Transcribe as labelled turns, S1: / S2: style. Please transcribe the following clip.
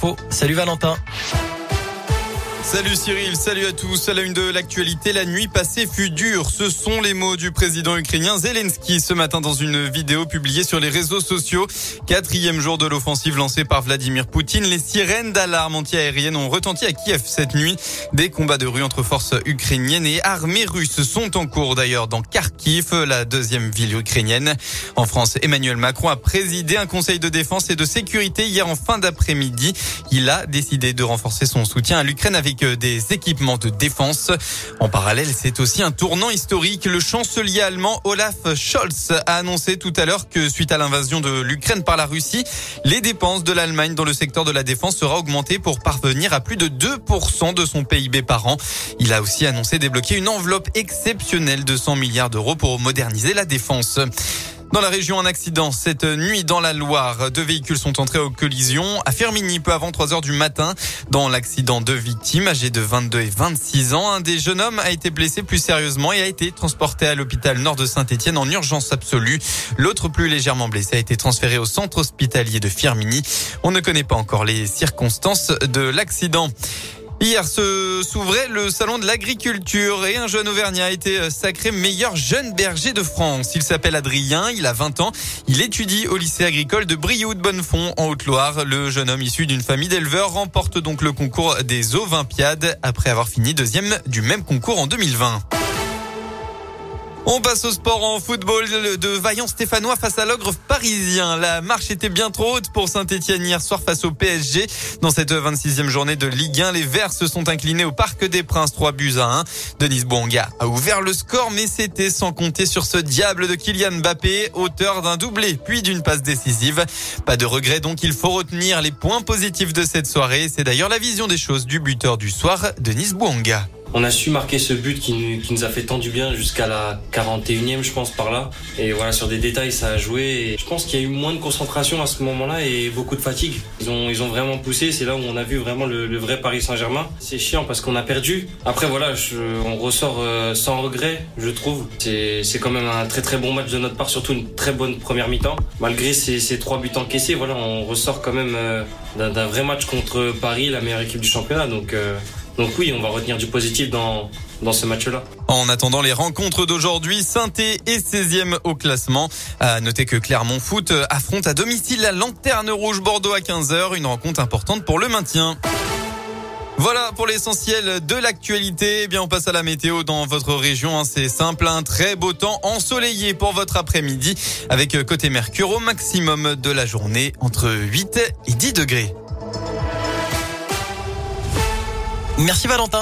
S1: Salut Valentin.
S2: Salut Cyril, salut à tous. À la une de l'actualité, la nuit passée fut dure. Ce sont les mots du président ukrainien Zelensky ce matin dans une vidéo publiée sur les réseaux sociaux. Quatrième jour de l'offensive lancée par Vladimir Poutine. Les sirènes d'alarme anti-aérienne ont retenti à Kiev cette nuit. Des combats de rue entre forces ukrainiennes et armées russes sont en cours d'ailleurs dans Kharkiv, la deuxième ville ukrainienne. En France, Emmanuel Macron a présidé un conseil de défense et de sécurité hier en fin d'après-midi. Il a décidé de renforcer son soutien à l'Ukraine avec des équipements de défense. En parallèle, c'est aussi un tournant historique. Le chancelier allemand Olaf Scholz a annoncé tout à l'heure que suite à l'invasion de l'Ukraine par la Russie, les dépenses de l'Allemagne dans le secteur de la défense sera augmentées pour parvenir à plus de 2% de son PIB par an. Il a aussi annoncé débloquer une enveloppe exceptionnelle de 100 milliards d'euros pour moderniser la défense. Dans la région, un accident cette nuit dans la Loire. Deux véhicules sont entrés aux collisions à Firminy peu avant 3 heures du matin. Dans l'accident, deux victimes âgées de 22 et 26 ans. Un des jeunes hommes a été blessé plus sérieusement et a été transporté à l'hôpital nord de Saint-Etienne en urgence absolue. L'autre plus légèrement blessé a été transféré au centre hospitalier de Firminy. On ne connaît pas encore les circonstances de l'accident. Hier se s'ouvrait le salon de l'agriculture et un jeune Auvergnat a été sacré meilleur jeune berger de France. Il s'appelle Adrien, il a 20 ans, il étudie au lycée agricole de Brioude Bonnefond en Haute-Loire. Le jeune homme issu d'une famille d'éleveurs remporte donc le concours des Olympiades après avoir fini deuxième du même concours en 2020. On passe au sport en football de vaillant stéphanois face à l'ogre parisien. La marche était bien trop haute pour Saint-Etienne hier soir face au PSG. Dans cette 26e journée de Ligue 1, les Verts se sont inclinés au Parc des Princes 3 buts à 1. Denis Bonga a ouvert le score mais c'était sans compter sur ce diable de Kylian Mbappé, auteur d'un doublé puis d'une passe décisive. Pas de regret donc il faut retenir les points positifs de cette soirée. C'est d'ailleurs la vision des choses du buteur du soir, Denis Bouanga
S3: on a su marquer ce but qui nous, a fait tant du bien jusqu'à la 41e, je pense, par là. Et voilà, sur des détails, ça a joué. Je pense qu'il y a eu moins de concentration à ce moment-là et beaucoup de fatigue. Ils ont, ils ont vraiment poussé. C'est là où on a vu vraiment le, vrai Paris Saint-Germain. C'est chiant parce qu'on a perdu. Après, voilà, on ressort euh, sans regret, je trouve. C'est quand même un très très bon match de notre part, surtout une très bonne première mi-temps. Malgré ces, ces trois buts encaissés, voilà, on ressort quand même euh, d'un vrai match contre Paris, la meilleure équipe du championnat. Donc, euh, donc oui, on va retenir du positif dans, dans ce match-là.
S2: En attendant les rencontres d'aujourd'hui, saint est 16e au classement. À noter que Clermont Foot affronte à domicile la Lanterne Rouge Bordeaux à 15h, une rencontre importante pour le maintien. Voilà pour l'essentiel de l'actualité. Eh bien, on passe à la météo dans votre région. Hein. C'est simple, un très beau temps ensoleillé pour votre après-midi avec côté Mercure au maximum de la journée entre 8 et 10 degrés.
S1: Merci Valentin.